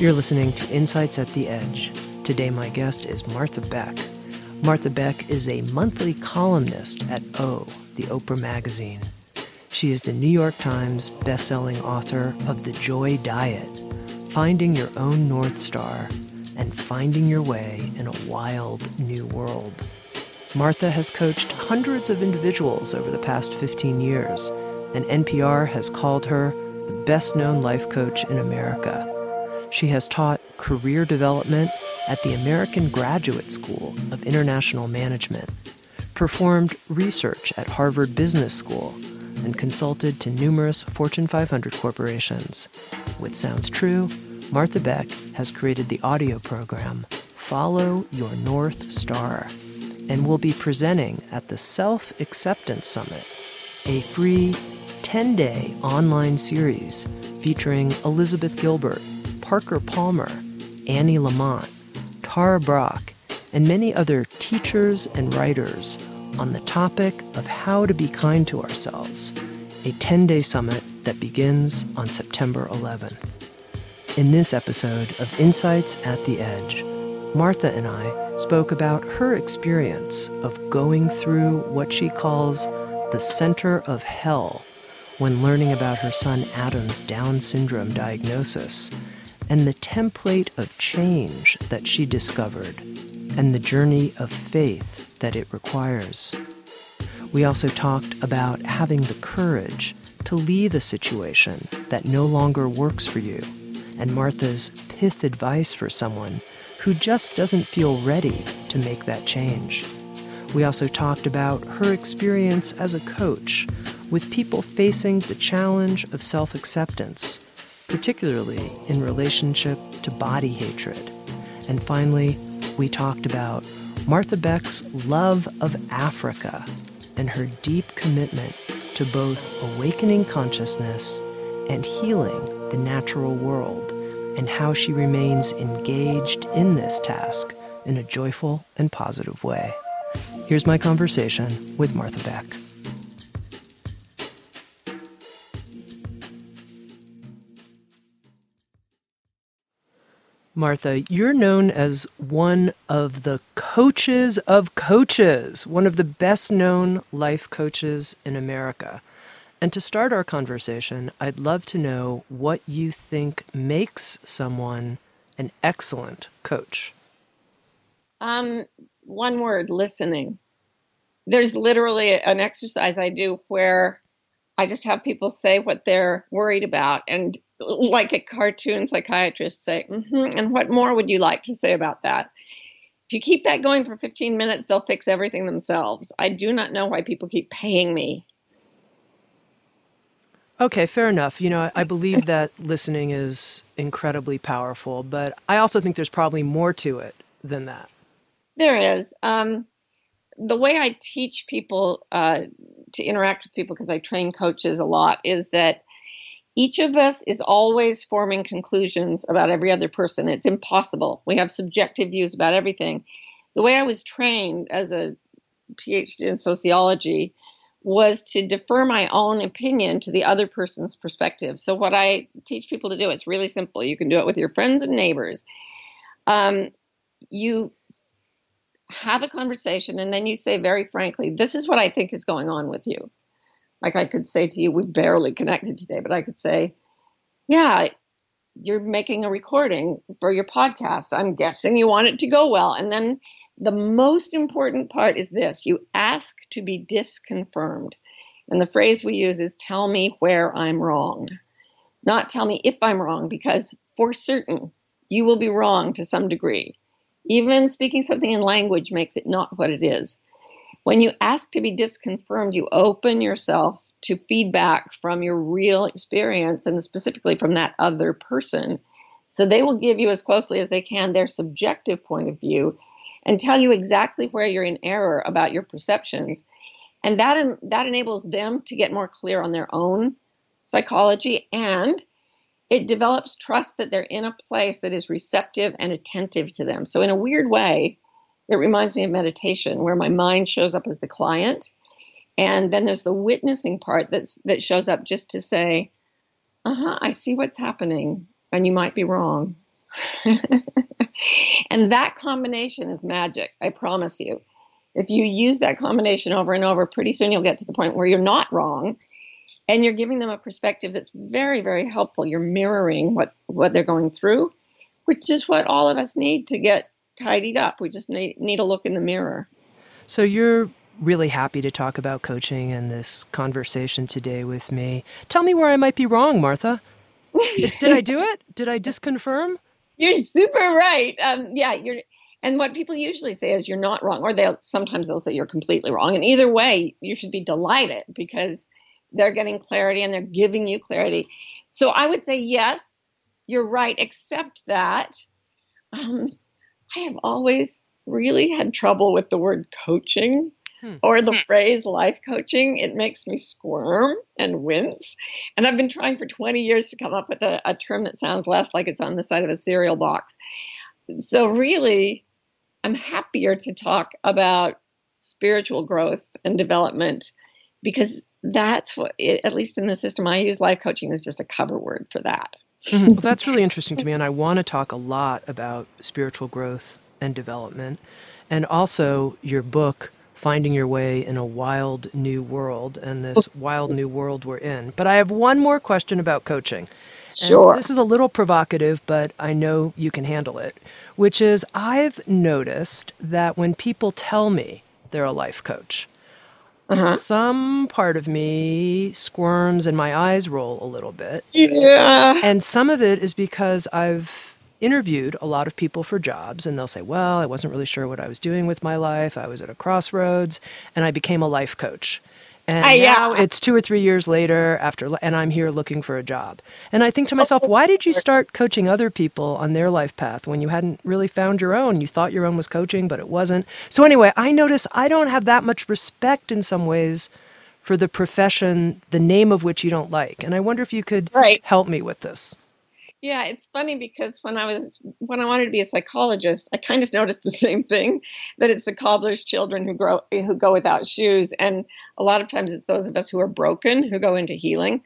You're listening to Insights at the Edge. Today, my guest is Martha Beck. Martha Beck is a monthly columnist at O, the Oprah magazine. She is the New York Times bestselling author of The Joy Diet Finding Your Own North Star and Finding Your Way in a Wild New World. Martha has coached hundreds of individuals over the past 15 years, and NPR has called her the best known life coach in America. She has taught career development at the American Graduate School of International Management, performed research at Harvard Business School, and consulted to numerous Fortune 500 corporations. With Sounds True, Martha Beck has created the audio program Follow Your North Star and will be presenting at the Self Acceptance Summit, a free 10 day online series featuring Elizabeth Gilbert Parker Palmer, Annie Lamott, Tara Brach, and many other teachers and writers on the topic of how to be kind to ourselves, a 10 day summit that begins on September 11. In this episode of Insights at the Edge, Martha and I spoke about her experience of going through what she calls the center of hell when learning about her son Adam's Down syndrome diagnosis and the template of change that she discovered, and the journey of faith that it requires. We also talked about having the courage to leave a situation that no longer works for you, and Martha's pith advice for someone who just doesn't feel ready to make that change. We also talked about her experience as a coach with people facing the challenge of self acceptance particularly in relationship to body hatred. And finally, we talked about Martha Beck's love of Africa and her deep commitment to both awakening consciousness and healing the natural world, and how she remains engaged in this task in a joyful and positive way. Here's my conversation with Martha Beck. Martha, you're known as one of the coaches of coaches, one of the best known life coaches in America. And to start our conversation, I'd love to know what you think makes someone an excellent coach. Um, one word listening. There's literally an exercise I do where I just have people say what they're worried about. And like a cartoon psychiatrist say, mm-hmm, and what more would you like to say about that? If you keep that going for 15 minutes, they'll fix everything themselves. I do not know why people keep paying me. Okay, fair enough. You know, I believe that listening is incredibly powerful, but I also think there's probably more to it than that. There is. Um, the way I teach people uh, to interact with people, because I train coaches a lot, is that each of us is always forming conclusions about every other person. It's impossible. We have subjective views about everything. The way I was trained as a PhD in sociology was to defer my own opinion to the other person's perspective. So, what I teach people to do, it's really simple. You can do it with your friends and neighbors. Um, you have a conversation and then you say very frankly, This is what I think is going on with you. Like I could say to you, we barely connected today, but I could say, yeah, you're making a recording for your podcast. I'm guessing you want it to go well. And then the most important part is this you ask to be disconfirmed. And the phrase we use is tell me where I'm wrong, not tell me if I'm wrong, because for certain you will be wrong to some degree. Even speaking something in language makes it not what it is. When you ask to be disconfirmed, you open yourself to feedback from your real experience and specifically from that other person. So they will give you as closely as they can their subjective point of view and tell you exactly where you're in error about your perceptions. And that, that enables them to get more clear on their own psychology and it develops trust that they're in a place that is receptive and attentive to them. So, in a weird way, it reminds me of meditation where my mind shows up as the client. And then there's the witnessing part that's, that shows up just to say, uh huh, I see what's happening, and you might be wrong. and that combination is magic, I promise you. If you use that combination over and over, pretty soon you'll get to the point where you're not wrong and you're giving them a perspective that's very very helpful you're mirroring what what they're going through which is what all of us need to get tidied up. We just need, need a look in the mirror. So you're really happy to talk about coaching and this conversation today with me. Tell me where i might be wrong martha. Did i do it? Did i disconfirm? You're super right. Um, yeah you're and what people usually say is you're not wrong or they'll sometimes they'll say you're completely wrong. And either way you should be delighted because they're getting clarity and they're giving you clarity. So I would say, yes, you're right, except that um, I have always really had trouble with the word coaching hmm. or the hmm. phrase life coaching. It makes me squirm and wince. And I've been trying for 20 years to come up with a, a term that sounds less like it's on the side of a cereal box. So, really, I'm happier to talk about spiritual growth and development because that's what, it, at least in the system I use, life coaching is just a cover word for that. Mm-hmm. Well, that's really interesting to me. And I want to talk a lot about spiritual growth and development. And also your book, Finding Your Way in a Wild New World, and this wild new world we're in. But I have one more question about coaching. Sure. And this is a little provocative, but I know you can handle it, which is I've noticed that when people tell me they're a life coach, uh-huh. Some part of me squirms and my eyes roll a little bit. Yeah. And some of it is because I've interviewed a lot of people for jobs and they'll say, Well, I wasn't really sure what I was doing with my life. I was at a crossroads and I became a life coach. And uh, now it's two or three years later after, and I'm here looking for a job. And I think to myself, why did you start coaching other people on their life path when you hadn't really found your own? You thought your own was coaching, but it wasn't. So anyway, I notice I don't have that much respect in some ways for the profession, the name of which you don't like. And I wonder if you could right. help me with this. Yeah, it's funny because when I was when I wanted to be a psychologist, I kind of noticed the same thing that it's the cobbler's children who grow who go without shoes and a lot of times it's those of us who are broken who go into healing.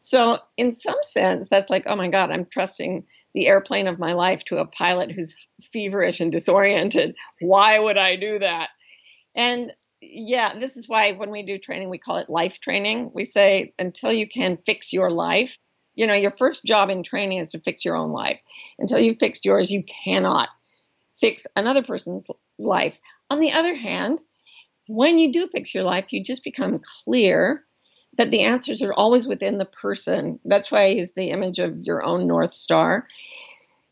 So, in some sense, that's like, oh my god, I'm trusting the airplane of my life to a pilot who's feverish and disoriented. Why would I do that? And yeah, this is why when we do training, we call it life training. We say until you can fix your life, you know, your first job in training is to fix your own life. Until you've fixed yours, you cannot fix another person's life. On the other hand, when you do fix your life, you just become clear that the answers are always within the person. That's why I use the image of your own North Star.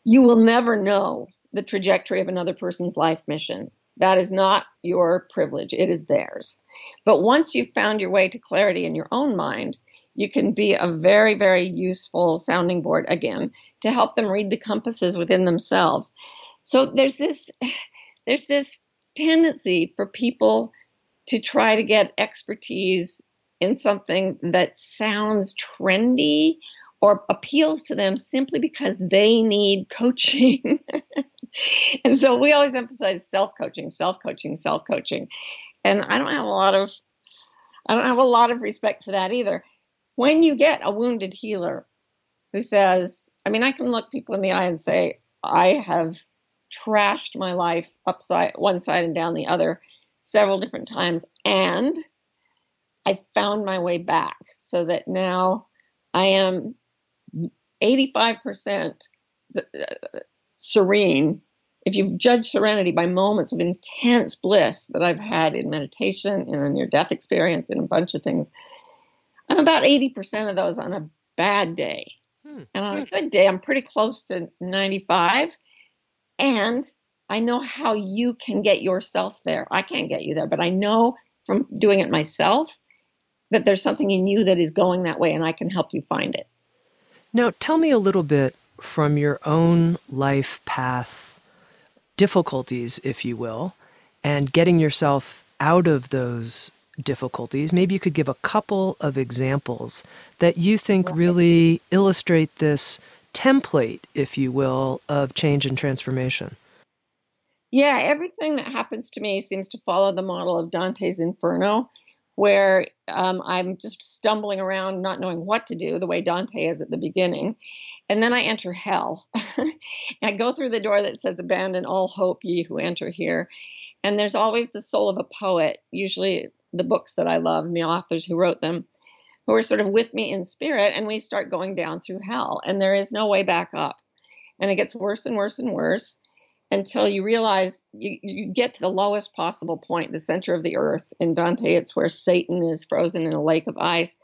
You will never know the trajectory of another person's life mission. That is not your privilege, it is theirs. But once you've found your way to clarity in your own mind, you can be a very, very useful sounding board again to help them read the compasses within themselves. So there's this there's this tendency for people to try to get expertise in something that sounds trendy or appeals to them simply because they need coaching. and so we always emphasize self-coaching, self-coaching, self-coaching. And I don't have a lot of I don't have a lot of respect for that either when you get a wounded healer who says, I mean, I can look people in the eye and say, I have trashed my life upside one side and down the other several different times, and I found my way back so that now I am 85% uh, serene. If you judge serenity by moments of intense bliss that I've had in meditation, in a near death experience, in a bunch of things, I'm about 80% of those on a bad day. Hmm. And on a hmm. good day, I'm pretty close to 95. And I know how you can get yourself there. I can't get you there, but I know from doing it myself that there's something in you that is going that way and I can help you find it. Now, tell me a little bit from your own life path difficulties, if you will, and getting yourself out of those difficulties. Maybe you could give a couple of examples that you think really illustrate this template, if you will, of change and transformation. Yeah, everything that happens to me seems to follow the model of Dante's Inferno, where um, I'm just stumbling around, not knowing what to do, the way Dante is at the beginning. And then I enter hell. I go through the door that says, Abandon all hope, ye who enter here. And there's always the soul of a poet, usually the books that I love and the authors who wrote them, who are sort of with me in spirit. And we start going down through hell, and there is no way back up. And it gets worse and worse and worse until you realize you, you get to the lowest possible point, the center of the earth. In Dante, it's where Satan is frozen in a lake of ice.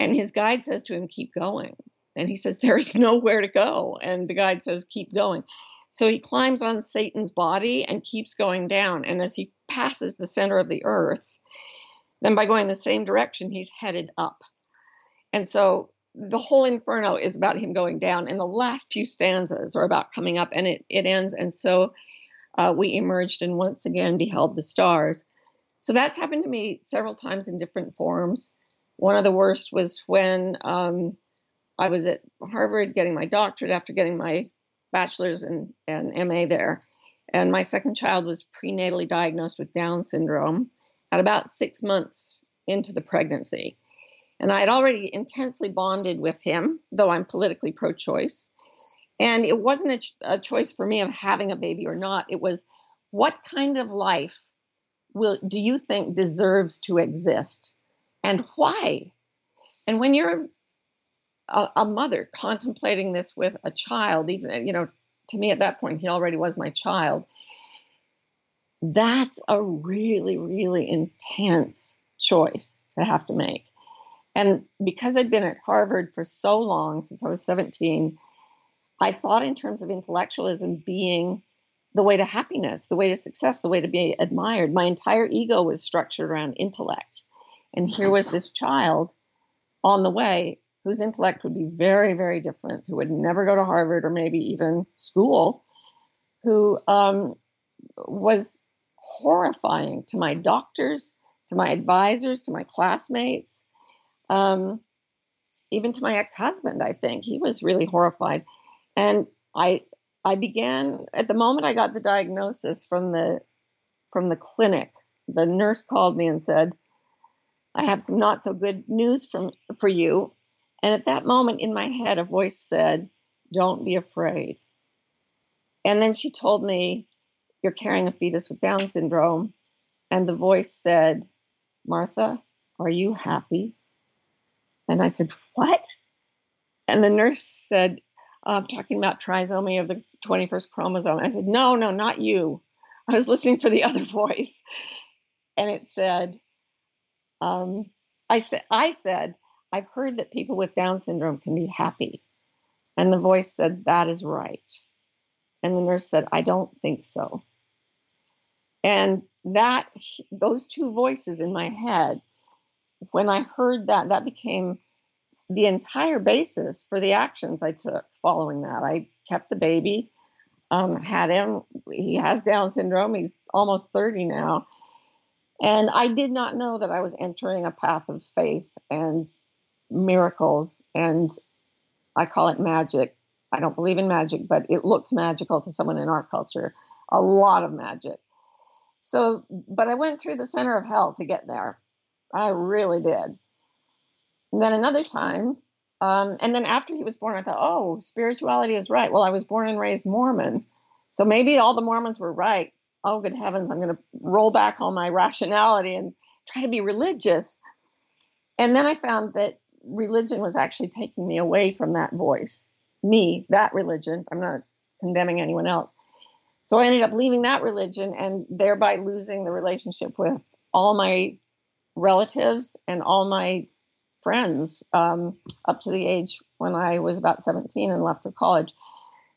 And his guide says to him, Keep going. And he says, There is nowhere to go. And the guide says, Keep going. So he climbs on Satan's body and keeps going down. And as he passes the center of the earth, then by going the same direction, he's headed up. And so the whole inferno is about him going down, and the last few stanzas are about coming up, and it, it ends. And so uh, we emerged and once again beheld the stars. So that's happened to me several times in different forms. One of the worst was when um, I was at Harvard getting my doctorate after getting my bachelor's and, and MA there. And my second child was prenatally diagnosed with Down syndrome at about six months into the pregnancy. And I had already intensely bonded with him, though I'm politically pro choice. And it wasn't a, ch- a, choice for me of having a baby or not. It was what kind of life will do you think deserves to exist and why? And when you're a, a, mother contemplating this with a child, even, you know, to me at that point, he already was my child. That's a really, really intense choice to have to make. And because I'd been at Harvard for so long, since I was 17, I thought in terms of intellectualism being the way to happiness, the way to success, the way to be admired. My entire ego was structured around intellect. And here was this child on the way whose intellect would be very, very different, who would never go to Harvard or maybe even school, who um, was horrifying to my doctors, to my advisors, to my classmates, um, even to my ex-husband. I think he was really horrified, and I I began at the moment I got the diagnosis from the from the clinic. The nurse called me and said, "I have some not so good news from for you." And at that moment in my head, a voice said, Don't be afraid. And then she told me, You're carrying a fetus with Down syndrome. And the voice said, Martha, are you happy? And I said, What? And the nurse said, I'm talking about trisomy of the 21st chromosome. I said, No, no, not you. I was listening for the other voice. And it said, um, I said, I said, I've heard that people with Down syndrome can be happy. And the voice said, That is right. And the nurse said, I don't think so. And that, those two voices in my head, when I heard that, that became the entire basis for the actions I took following that. I kept the baby, um, had him. He has Down syndrome. He's almost 30 now. And I did not know that I was entering a path of faith and miracles and I call it magic. I don't believe in magic, but it looks magical to someone in our culture. A lot of magic. So, but I went through the center of hell to get there. I really did. And then another time, um, and then after he was born, I thought, oh, spirituality is right. Well, I was born and raised Mormon. So maybe all the Mormons were right. Oh, good heavens, I'm going to roll back all my rationality and try to be religious. And then I found that religion was actually taking me away from that voice, me, that religion. I'm not condemning anyone else. So I ended up leaving that religion and thereby losing the relationship with all my relatives and all my friends um, up to the age when I was about 17 and left for college.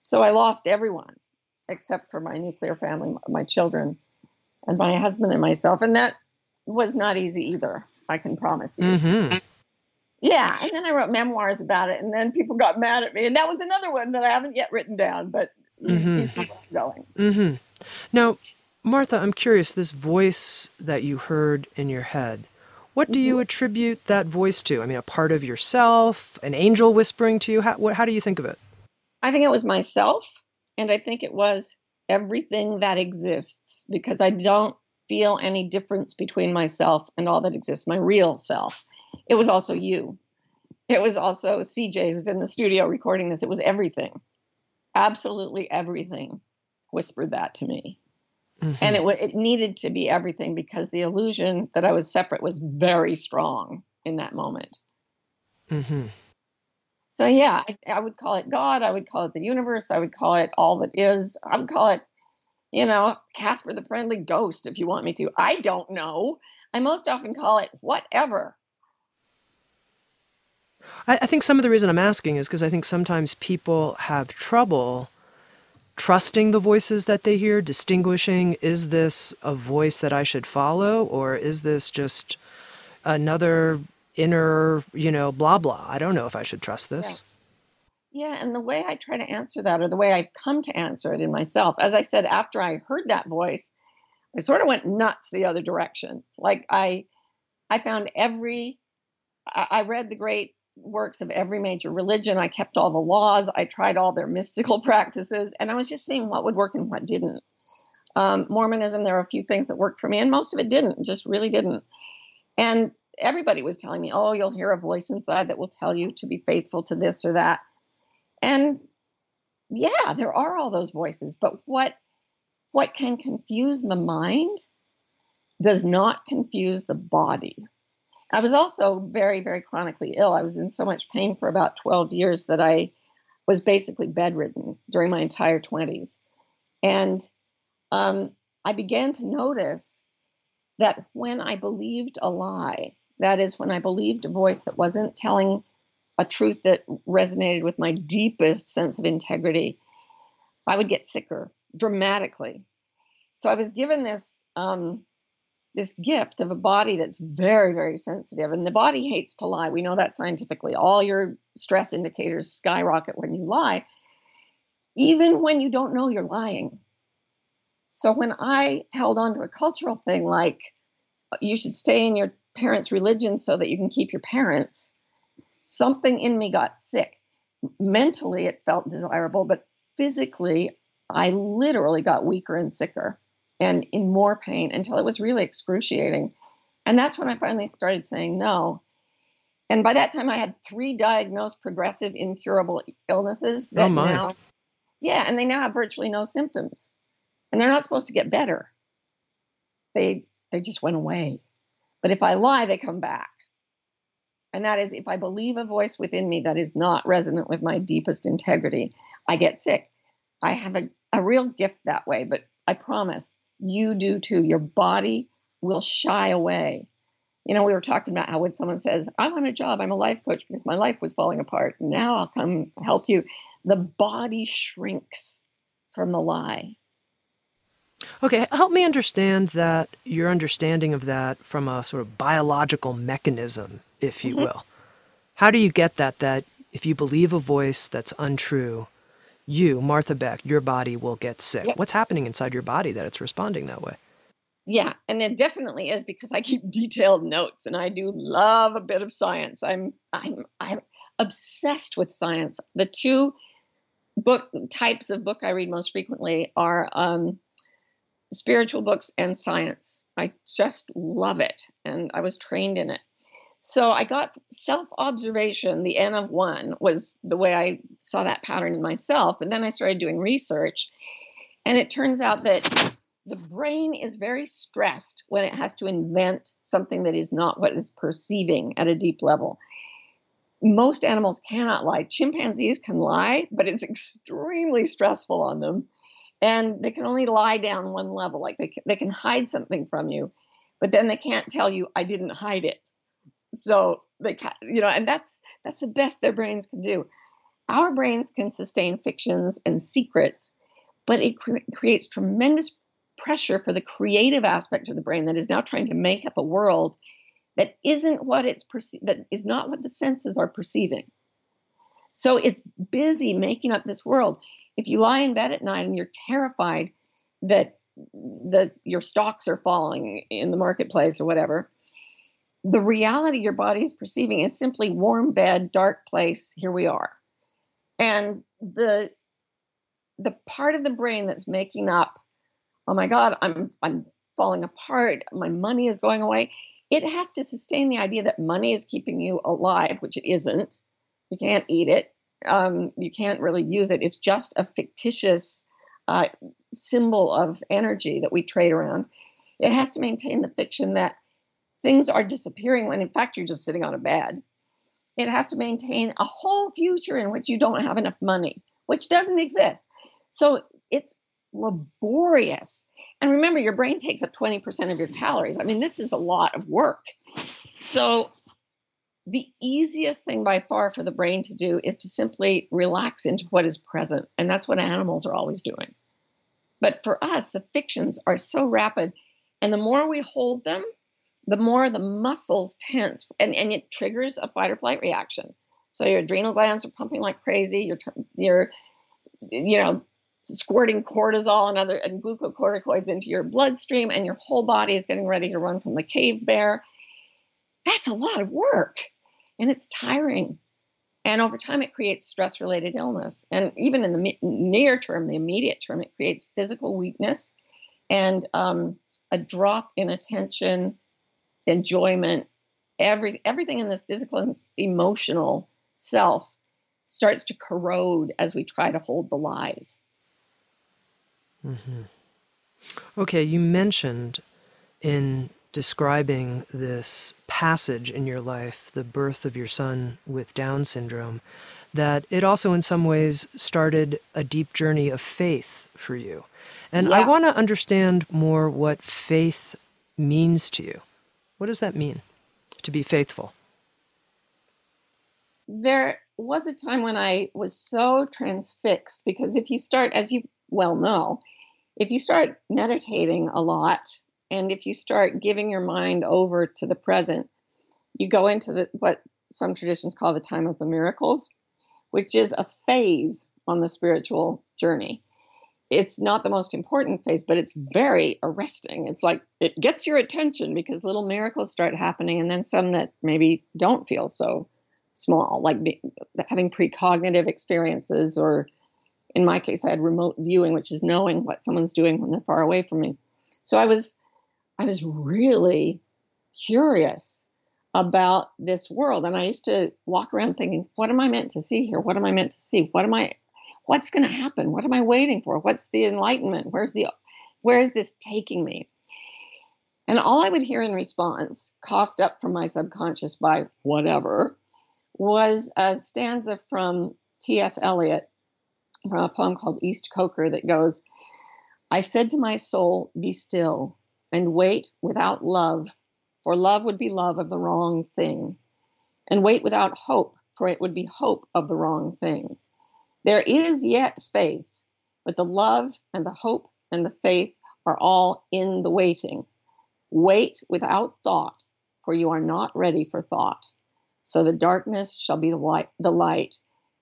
So I lost everyone except for my nuclear family, my children, and my husband and myself. And that was not easy either. I can promise you. Mm-hmm. Yeah, and then I wrote memoirs about it, and then people got mad at me, and that was another one that I haven't yet written down, but mm-hmm. you see where I'm going. Mm-hmm. Now, Martha, I'm curious. This voice that you heard in your head, what do you mm-hmm. attribute that voice to? I mean, a part of yourself, an angel whispering to you. How, what, how do you think of it? I think it was myself, and I think it was everything that exists because I don't feel any difference between myself and all that exists, my real self. It was also you. It was also CJ who's in the studio recording this. It was everything. Absolutely everything whispered that to me. Mm-hmm. And it it needed to be everything because the illusion that I was separate was very strong in that moment. Mm-hmm. So yeah, I, I would call it God. I would call it the universe. I would call it all that is. I would call it you know, Casper the Friendly Ghost, if you want me to. I don't know. I most often call it whatever. I, I think some of the reason I'm asking is because I think sometimes people have trouble trusting the voices that they hear, distinguishing is this a voice that I should follow or is this just another inner, you know, blah blah. I don't know if I should trust this. Yeah, and the way I try to answer that, or the way I've come to answer it in myself, as I said, after I heard that voice, I sort of went nuts the other direction. Like I, I found every, I read the great works of every major religion. I kept all the laws. I tried all their mystical practices, and I was just seeing what would work and what didn't. Um, Mormonism, there were a few things that worked for me, and most of it didn't. Just really didn't. And everybody was telling me, "Oh, you'll hear a voice inside that will tell you to be faithful to this or that." And yeah, there are all those voices, but what what can confuse the mind does not confuse the body. I was also very, very chronically ill. I was in so much pain for about 12 years that I was basically bedridden during my entire 20s. And um, I began to notice that when I believed a lie, that is, when I believed a voice that wasn't telling a truth that resonated with my deepest sense of integrity, I would get sicker dramatically. So I was given this um, this gift of a body that's very very sensitive, and the body hates to lie. We know that scientifically. All your stress indicators skyrocket when you lie, even when you don't know you're lying. So when I held on to a cultural thing like you should stay in your parents' religion so that you can keep your parents something in me got sick. Mentally, it felt desirable, but physically, I literally got weaker and sicker and in more pain until it was really excruciating. And that's when I finally started saying no. And by that time, I had three diagnosed progressive, incurable illnesses oh, that oh now, yeah, and they now have virtually no symptoms, and they're not supposed to get better. They they just went away. But if I lie, they come back. And that is if I believe a voice within me that is not resonant with my deepest integrity, I get sick. I have a, a real gift that way, but I promise you do too. Your body will shy away. You know, we were talking about how when someone says, I want a job, I'm a life coach because my life was falling apart. Now I'll come help you. The body shrinks from the lie. Okay, help me understand that your understanding of that from a sort of biological mechanism if you mm-hmm. will. How do you get that? That if you believe a voice that's untrue, you, Martha Beck, your body will get sick. What's happening inside your body that it's responding that way? Yeah, and it definitely is because I keep detailed notes and I do love a bit of science. I'm I'm I'm obsessed with science. The two book types of book I read most frequently are um, spiritual books and science. I just love it, and I was trained in it. So I got self observation, the N of one was the way I saw that pattern in myself. And then I started doing research. And it turns out that the brain is very stressed when it has to invent something that is not what is perceiving at a deep level. Most animals cannot lie. Chimpanzees can lie, but it's extremely stressful on them. And they can only lie down one level. Like they can, they can hide something from you, but then they can't tell you, I didn't hide it so they you know and that's that's the best their brains can do our brains can sustain fictions and secrets but it cre- creates tremendous pressure for the creative aspect of the brain that is now trying to make up a world that isn't what it's perce- that is not what the senses are perceiving. So it's busy making up this world. If you lie in bed at night and you're terrified that that your stocks are falling in the marketplace or whatever, the reality your body is perceiving is simply warm bed, dark place, here we are. And the the part of the brain that's making up, oh my God, I'm I'm falling apart, my money is going away. It has to sustain the idea that money is keeping you alive, which it isn't. You can't eat it. Um, you can't really use it. It's just a fictitious uh, symbol of energy that we trade around. It has to maintain the fiction that things are disappearing when in fact you're just sitting on a bed. It has to maintain a whole future in which you don't have enough money, which doesn't exist. So it's laborious. And remember, your brain takes up 20% of your calories. I mean, this is a lot of work. So the easiest thing by far for the brain to do is to simply relax into what is present. And that's what animals are always doing. But for us, the fictions are so rapid. And the more we hold them, the more the muscles tense and, and it triggers a fight or flight reaction. So your adrenal glands are pumping like crazy. You're, you're you know, squirting cortisol and other and glucocorticoids into your bloodstream, and your whole body is getting ready to run from the cave bear. That's a lot of work and it's tiring. And over time, it creates stress related illness. And even in the near term, the immediate term, it creates physical weakness and um, a drop in attention, enjoyment, every, everything in this physical and emotional self starts to corrode as we try to hold the lies. Mm-hmm. Okay, you mentioned in describing this passage in your life, the birth of your son with Down syndrome, that it also, in some ways, started a deep journey of faith for you. And yeah. I want to understand more what faith means to you. What does that mean to be faithful? There was a time when I was so transfixed because if you start, as you well know, if you start meditating a lot and if you start giving your mind over to the present, you go into the, what some traditions call the time of the miracles, which is a phase on the spiritual journey. It's not the most important phase, but it's very arresting. It's like it gets your attention because little miracles start happening, and then some that maybe don't feel so small, like be, having precognitive experiences, or in my case, I had remote viewing, which is knowing what someone's doing when they're far away from me. So I was I was really curious about this world. And I used to walk around thinking, what am I meant to see here? What am I meant to see? What am I what's going to happen? What am I waiting for? What's the enlightenment? Where's the where is this taking me? And all I would hear in response, coughed up from my subconscious by whatever, was a stanza from T.S. Eliot from a poem called East Coker that goes, I said to my soul, Be still, and wait without love, for love would be love of the wrong thing, and wait without hope, for it would be hope of the wrong thing. There is yet faith, but the love and the hope and the faith are all in the waiting. Wait without thought, for you are not ready for thought. So the darkness shall be the light, the light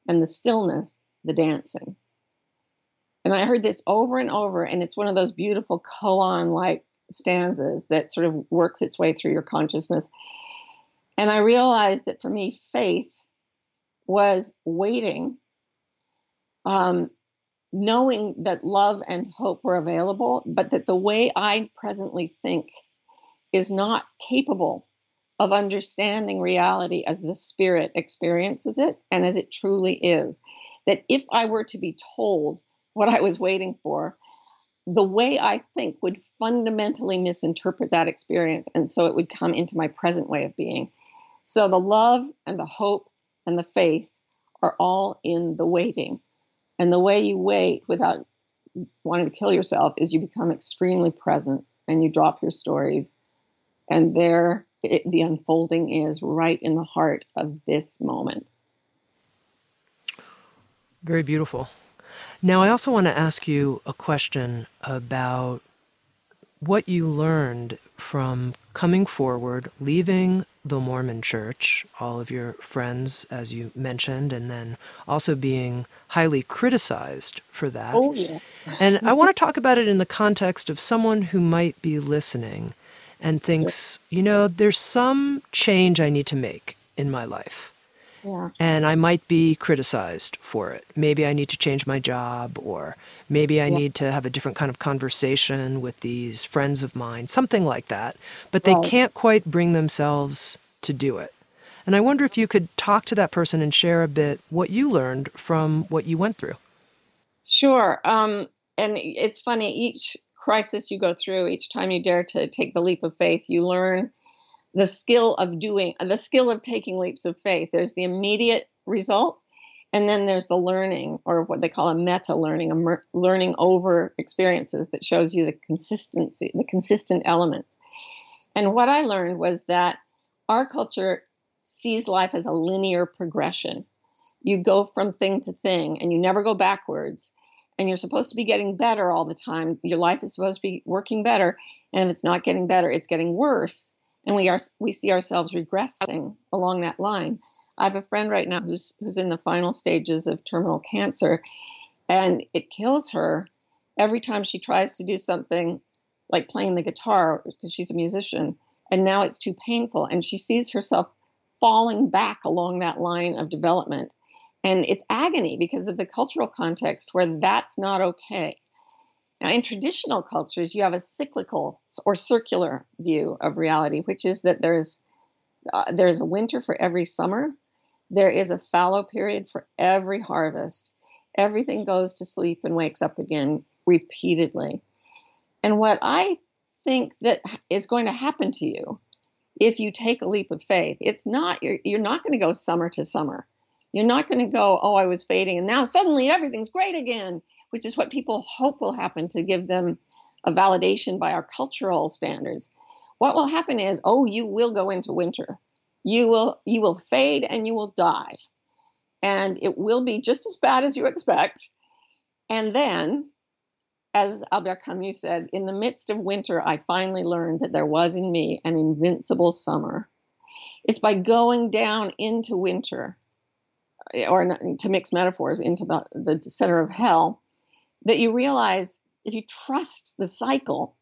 and the stillness the dancing. And I heard this over and over, and it's one of those beautiful koan like stanzas that sort of works its way through your consciousness. And I realized that for me, faith was waiting, um, knowing that love and hope were available, but that the way I presently think is not capable of understanding reality as the spirit experiences it and as it truly is. That if I were to be told what I was waiting for, the way I think would fundamentally misinterpret that experience. And so it would come into my present way of being. So the love and the hope and the faith are all in the waiting. And the way you wait without wanting to kill yourself is you become extremely present and you drop your stories. And there it, the unfolding is right in the heart of this moment. Very beautiful. Now, I also want to ask you a question about what you learned from coming forward, leaving the Mormon church, all of your friends, as you mentioned, and then also being highly criticized for that. Oh, yeah. and I want to talk about it in the context of someone who might be listening and thinks, you know, there's some change I need to make in my life. Yeah. And I might be criticized for it. Maybe I need to change my job, or maybe I Yeah. need to have a different kind of conversation with these friends of mine, something like that. But they Right. can't quite bring themselves to do it. And I wonder if you could talk to that person and share a bit what you learned from what you went through. Sure. Um, and it's funny, each crisis you go through, each time you dare to take the leap of faith, you learn the skill of doing, the skill of taking leaps of faith. There's the immediate result, and then there's the learning, or what they call a meta learning, a mer- learning over experiences that shows you the consistency, the consistent elements. And what I learned was that our culture sees life as a linear progression. You go from thing to thing and you never go backwards. And you're supposed to be getting better all the time. Your life is supposed to be working better. And if it's not getting better, it's getting worse. And we are we see ourselves regressing along that line. I have a friend right now who's who's in the final stages of terminal cancer, and it kills her every time she tries to do something like playing the guitar because she's a musician and now it's too painful and she sees herself falling back along that line of development and it's agony because of the cultural context where that's not okay now in traditional cultures you have a cyclical or circular view of reality which is that there's uh, there's a winter for every summer. There is a fallow period for every harvest. Everything goes to sleep and wakes up again repeatedly. And what I think that is going to happen to you if you take a leap of faith, it's not you're, you're not going to go summer to summer. You're not going to go, oh, I was fading and now suddenly everything's great again, which is what people hope will happen to give them a validation by our cultural standards. What will happen is, oh, you will go into winter. You will you will fade and you will die. And it will be just as bad as you expect. And then as Albert Camus said, in the midst of winter, I finally learned that there was in me an invincible summer. It's by going down into winter, or to mix metaphors, into the, the center of hell, that you realize if you trust the cycle,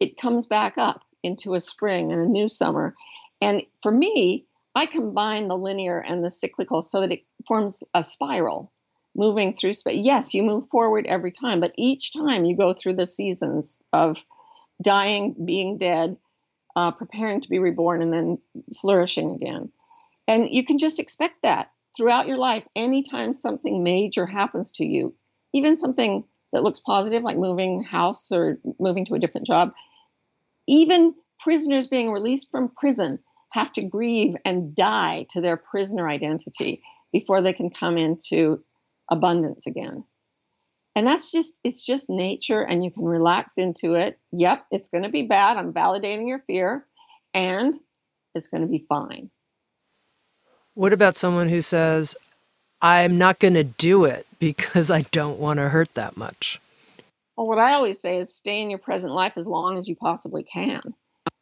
it comes back up into a spring and a new summer. And for me, I combine the linear and the cyclical so that it forms a spiral moving through space. Yes, you move forward every time, but each time you go through the seasons of dying, being dead, uh, preparing to be reborn, and then flourishing again. And you can just expect that throughout your life. Anytime something major happens to you, even something that looks positive, like moving house or moving to a different job, even prisoners being released from prison have to grieve and die to their prisoner identity before they can come into abundance again. And that's just it's just nature and you can relax into it. Yep, it's going to be bad. I'm validating your fear and it's going to be fine. What about someone who says, I'm not going to do it because I don't want to hurt that much? Well, what I always say is stay in your present life as long as you possibly can.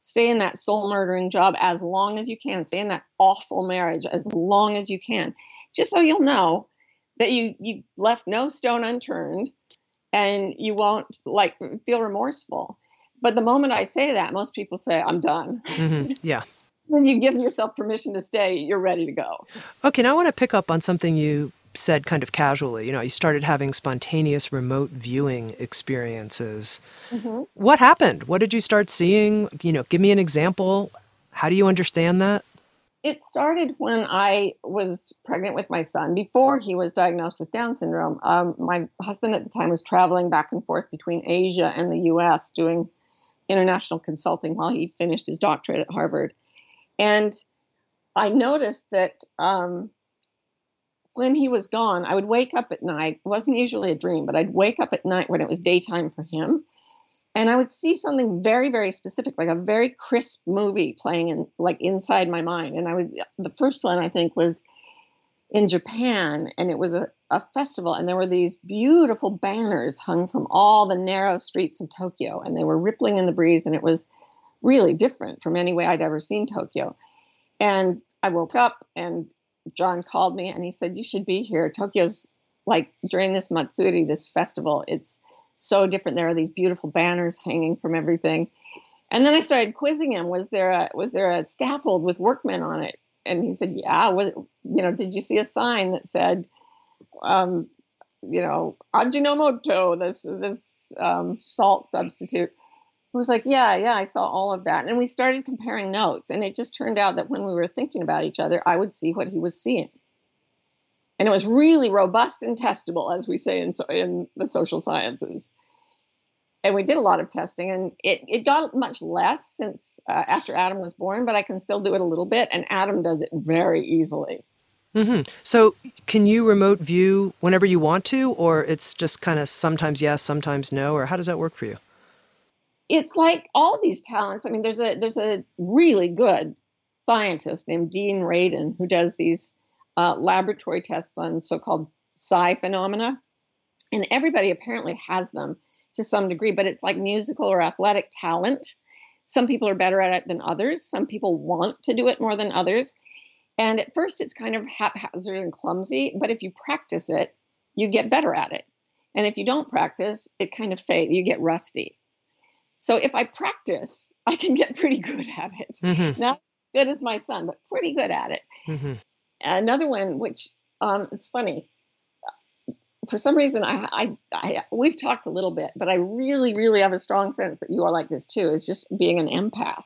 Stay in that soul murdering job as long as you can. Stay in that awful marriage as long as you can. Just so you'll know that you you left no stone unturned and you won't like feel remorseful. But the moment I say that, most people say, I'm done. hmm Yeah. As soon as you give yourself permission to stay, you're ready to go. Okay, now I want to pick up on something you said kind of casually. You know, you started having spontaneous remote viewing experiences. Mhm. What happened? What did you start seeing? You know, give me an example. How do you understand that? It started when I was pregnant with my son. Before he was diagnosed with Down syndrome, um, my husband at the time was traveling back and forth between Asia and the US doing international consulting while he finished his doctorate at Harvard. And I noticed that um, when he was gone, I would wake up at night. It wasn't usually a dream, but I'd wake up at night when it was daytime for him. And I would see something very, very specific, like a very crisp movie playing in like inside my mind. And I would the first one I think was in Japan, and it was a, a festival, and there were these beautiful banners hung from all the narrow streets of Tokyo, and they were rippling in the breeze, and it was really different from any way I'd ever seen Tokyo. And I woke up, and John called me, and he said, "You should be here. Tokyo's like during this Matsuri, this festival. It's so different. There are these beautiful banners hanging from everything." And then I started quizzing him. Was there a was there a scaffold with workmen on it? And he said, "Yeah." Was it, you know? Did you see a sign that said, um, you know, Ajinomoto, this this um, salt substitute? He was like, "Yeah, yeah, I saw all of that." And we started comparing notes, and it just turned out that when we were thinking about each other, I would see what he was seeing, and it was really robust and testable, as we say in in the social sciences and we did a lot of testing and it, it got much less since uh, after adam was born but i can still do it a little bit and adam does it very easily mm-hmm. so can you remote view whenever you want to or it's just kind of sometimes yes sometimes no or how does that work for you it's like all these talents i mean there's a there's a really good scientist named dean radin who does these uh, laboratory tests on so-called psi phenomena and everybody apparently has them to some degree, but it's like musical or athletic talent. Some people are better at it than others. Some people want to do it more than others. And at first, it's kind of haphazard and clumsy, but if you practice it, you get better at it. And if you don't practice, it kind of fades, you get rusty. So if I practice, I can get pretty good at it. Mm-hmm. Not as good as my son, but pretty good at it. Mm-hmm. Another one, which um, it's funny, for some reason, I, I, I, we've talked a little bit, but I really, really have a strong sense that you are like this too. Is just being an empath.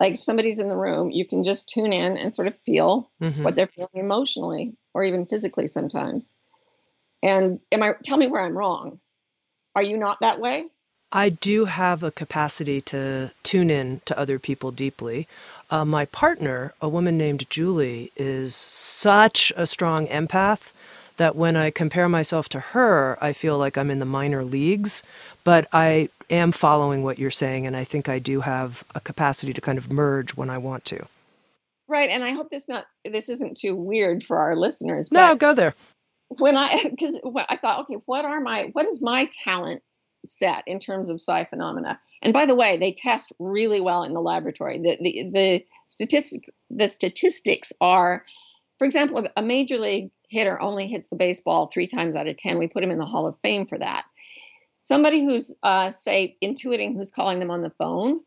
Like if somebody's in the room, you can just tune in and sort of feel mm-hmm. what they're feeling emotionally or even physically sometimes. And am I? Tell me where I'm wrong. Are you not that way? I do have a capacity to tune in to other people deeply. Uh, my partner, a woman named Julie, is such a strong empath that when I compare myself to her, I feel like I'm in the minor leagues. But I am following what you're saying, and I think I do have a capacity to kind of merge when I want to. Right, and I hope this not this isn't too weird for our listeners. no, go there. When I because I thought, okay, what are my what is my talent set in terms of psi phenomena? And by the way, they test really well in the laboratory. The the the statistics the statistics are, for example, a major league hitter only hits the baseball three times out of 10, we put him in the Hall of Fame for that. Somebody who's, uh, say, intuiting who's calling them on the phone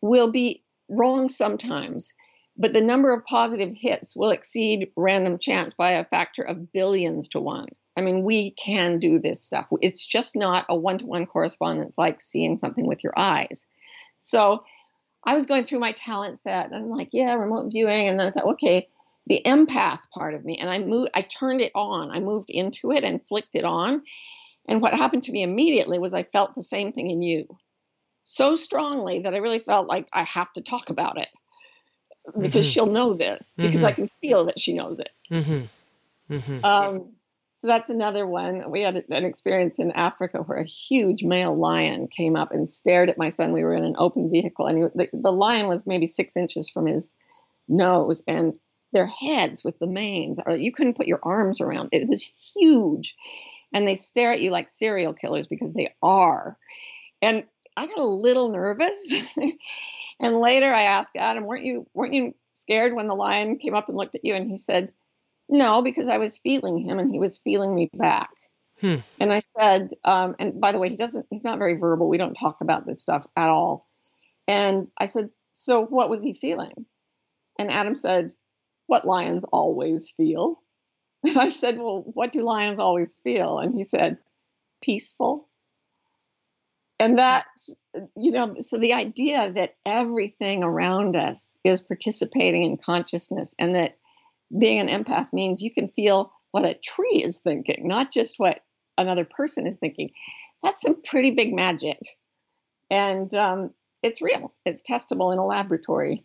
will be wrong sometimes, but the number of positive hits will exceed random chance by a factor of billions to one. I mean, we can do this stuff. It's just not a one to one correspondence like seeing something with your eyes. So I was going through my talent set and I'm like, yeah, remote viewing. And then I thought, okay, the empath part of me and i moved i turned it on i moved into it and flicked it on and what happened to me immediately was i felt the same thing in you so strongly that i really felt like i have to talk about it because mm-hmm. she'll know this because mm-hmm. i can feel that she knows it mm-hmm. mm-hmm. Um, so that's another one we had an experience in africa where a huge male lion came up and stared at my son we were in an open vehicle and he, the, the lion was maybe six inches from his nose and their heads with the manes, you couldn't put your arms around. It was huge. And they stare at you like serial killers because they are. And I got a little nervous. and later I asked Adam, weren't you weren't you scared when the lion came up and looked at you? And he said, No, because I was feeling him and he was feeling me back. Hmm. And I said, um, and by the way, he doesn't he's not very verbal. We don't talk about this stuff at all. And I said, So what was he feeling? And Adam said, what lions always feel. And I said, Well, what do lions always feel? And he said, Peaceful. And that, you know, so the idea that everything around us is participating in consciousness and that being an empath means you can feel what a tree is thinking, not just what another person is thinking. That's some pretty big magic. And um, it's real, it's testable in a laboratory.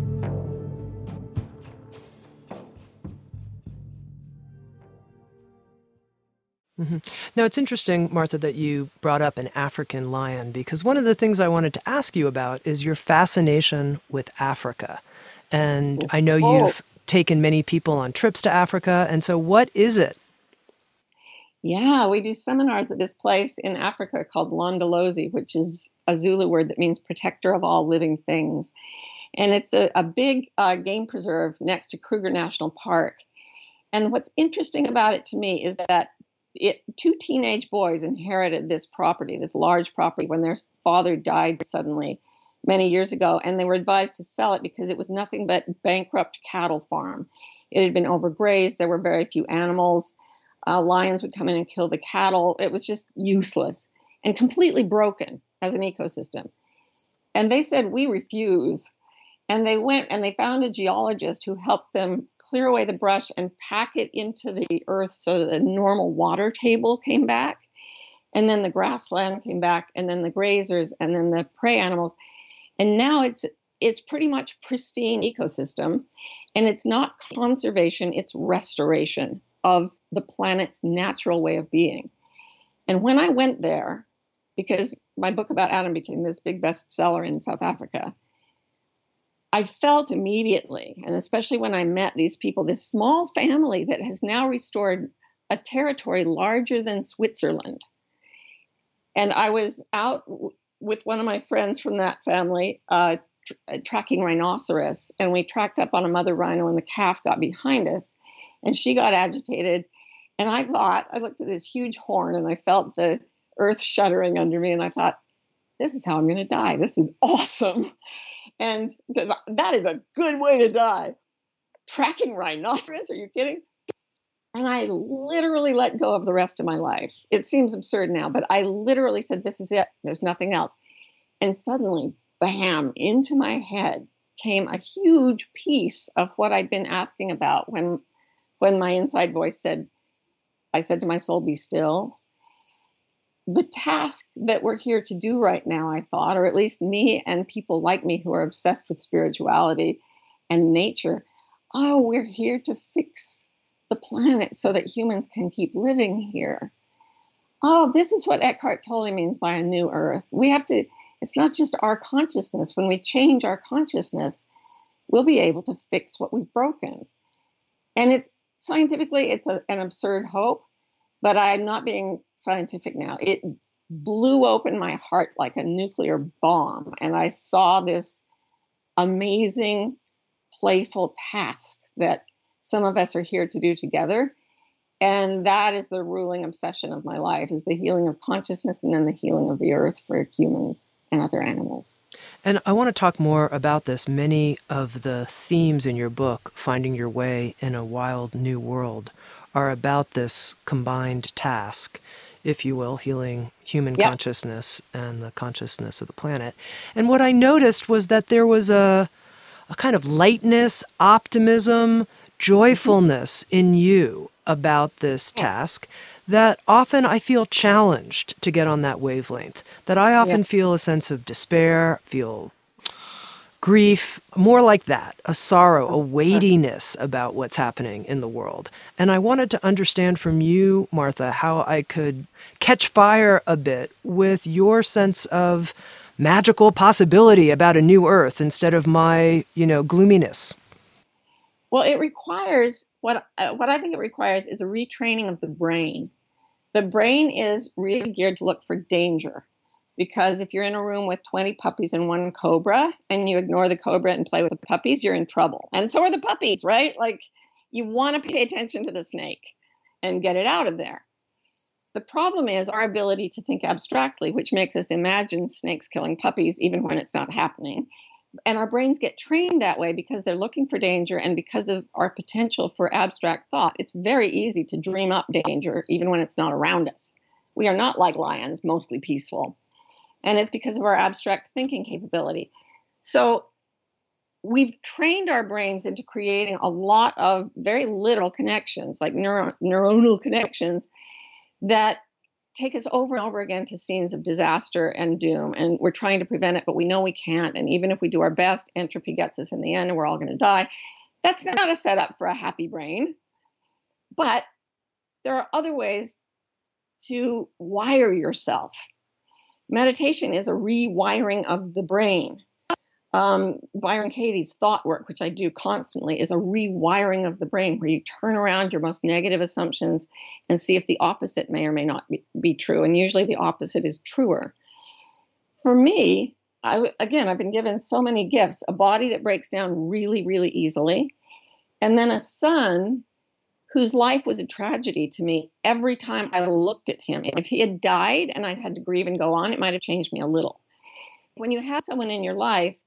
Mm-hmm. Now, it's interesting, Martha, that you brought up an African lion because one of the things I wanted to ask you about is your fascination with Africa. And I know oh. you've taken many people on trips to Africa. And so, what is it? Yeah, we do seminars at this place in Africa called Londolozi, which is a Zulu word that means protector of all living things. And it's a, a big uh, game preserve next to Kruger National Park. And what's interesting about it to me is that it, two teenage boys inherited this property, this large property, when their father died suddenly many years ago, and they were advised to sell it because it was nothing but bankrupt cattle farm. It had been overgrazed. There were very few animals. Uh, lions would come in and kill the cattle. It was just useless and completely broken as an ecosystem. And they said, We refuse. And they went and they found a geologist who helped them clear away the brush and pack it into the earth so that the normal water table came back. And then the grassland came back, and then the grazers, and then the prey animals. And now it's it's pretty much pristine ecosystem. And it's not conservation, it's restoration of the planet's natural way of being. And when I went there, because my book about Adam became this big bestseller in South Africa, I felt immediately, and especially when I met these people, this small family that has now restored a territory larger than Switzerland. And I was out w- with one of my friends from that family uh, tr- uh, tracking rhinoceros, and we tracked up on a mother rhino, and the calf got behind us, and she got agitated. And I thought, I looked at this huge horn, and I felt the earth shuddering under me, and I thought, this is how I'm going to die. This is awesome. And because that is a good way to die. Tracking rhinoceros, are you kidding? And I literally let go of the rest of my life. It seems absurd now, but I literally said, This is it. There's nothing else. And suddenly, bam, into my head came a huge piece of what I'd been asking about when when my inside voice said, I said to my soul, Be still the task that we're here to do right now, I thought, or at least me and people like me who are obsessed with spirituality and nature, oh, we're here to fix the planet so that humans can keep living here. Oh, this is what Eckhart Tolle means by a new earth. We have to, it's not just our consciousness. When we change our consciousness, we'll be able to fix what we've broken. And it scientifically, it's a, an absurd hope but I'm not being scientific now. It blew open my heart like a nuclear bomb. And I saw this amazing, playful task that some of us are here to do together. And that is the ruling obsession of my life is the healing of consciousness and then the healing of the earth for humans and other animals. And I want to talk more about this. Many of the themes in your book, Finding Your Way in a Wild New World, are about this combined task, if you will, healing human yep. consciousness and the consciousness of the planet. And what I noticed was that there was a, a kind of lightness, optimism, joyfulness mm-hmm. in you about this task that often I feel challenged to get on that wavelength. That I often feel a sense of despair, feel grief, more like that, a sorrow, a weightiness about what's happening in the world. And I wanted to understand from you, Martha, how I could catch fire a bit with your sense of magical possibility about a new earth instead of my, you know, gloominess. Well, it requires what uh, what I think it requires is a retraining of the brain. The brain is really geared to look for danger because if you're in a room with 20 puppies and one cobra and you ignore the cobra and play with the puppies, you're in trouble. And so are the puppies, right? Like you want to pay attention to the snake and get it out of there. The problem is our ability to think abstractly, which makes us imagine snakes killing puppies even when it's not happening. And our brains get trained that way because they're looking for danger and because of our potential for abstract thought. It's very easy to dream up danger even when it's not around us. We are not like lions, mostly peaceful. And it's because of our abstract thinking capability. So we've trained our brains into creating a lot of very little connections, like neuro- neuronal connections, that take us over and over again to scenes of disaster and doom. And we're trying to prevent it, but we know we can't. And even if we do our best, entropy gets us in the end and we're all going to die. That's not a setup for a happy brain. But there are other ways to wire yourself. Meditation is a rewiring of the brain. Um, Byron Katie's thought work, which I do constantly, is a rewiring of the brain where you turn around your most negative assumptions and see if the opposite may or may not be, be true. And usually the opposite is truer. For me, I, again, I've been given so many gifts a body that breaks down really, really easily, and then a son whose life was a tragedy to me every time I looked at him. If he had died and I'd had to grieve and go on, it might have changed me a little. When you have someone in your life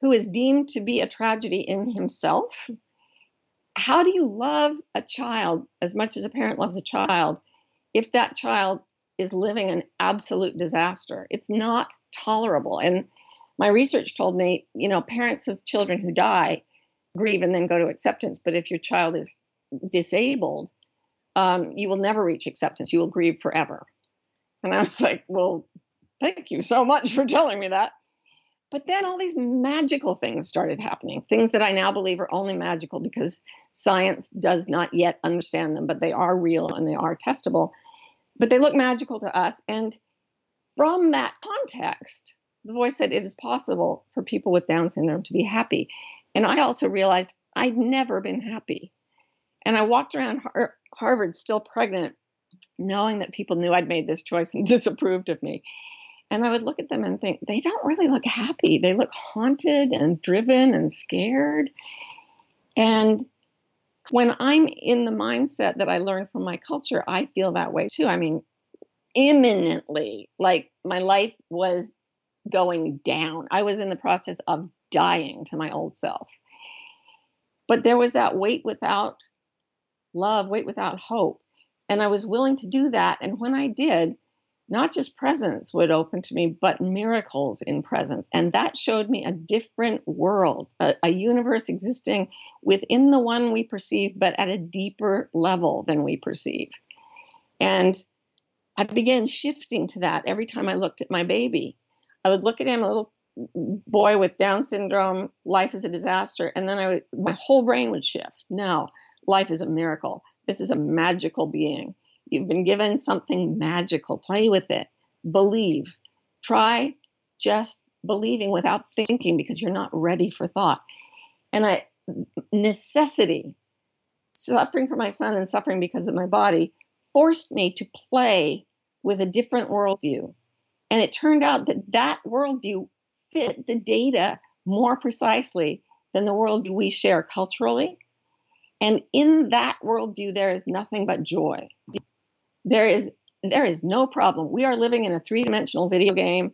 who is deemed to be a tragedy in himself, how do you love a child as much as a parent loves a child if that child is living an absolute disaster? It's not tolerable. And my research told me, you know, parents of children who die grieve and then go to acceptance. But if your child is disabled, um, you will never reach acceptance. You will grieve forever. And I was like, well, thank you so much for telling me that. But then all these magical things started happening, things that I now believe are only magical because science does not yet understand them, but they are real and they are testable. But they look magical to us. And from that context, the voice said it is possible for people with Down syndrome to be happy. And I also realized I'd never been happy. And I walked around Har- er, Harvard still pregnant, knowing that people knew I'd made this choice and disapproved of me. And I would look at them and think, they don't really look happy. They look haunted and driven and scared. And when I'm in the mindset that I learned from my culture, I feel that way too. I mean, imminently, like my life was going down. I was in the process of dying to my old self. But there was that wait without love, wait without hope. And I was willing to do that. And when I did, not just presence would open to me, but miracles in presence. And that showed me a different world, a, a, universe existing within the one we perceive, but at a deeper level than we perceive. And I began shifting to that every time I looked at my baby. I would look at him, a little boy with Down syndrome, life is a disaster. And then I would, my whole brain would shift. No, life is a miracle. This is a magical being You've been given something magical. Play with it. Believe. Try just believing without thinking because you're not ready for thought. And I necessity, suffering for my son and suffering because of my body, forced me to play with a different worldview. And it turned out that that worldview fit the data more precisely than the worldview we share culturally. And in that worldview, there is nothing but joy there is there is no problem. We are living in a three-dimensional video game,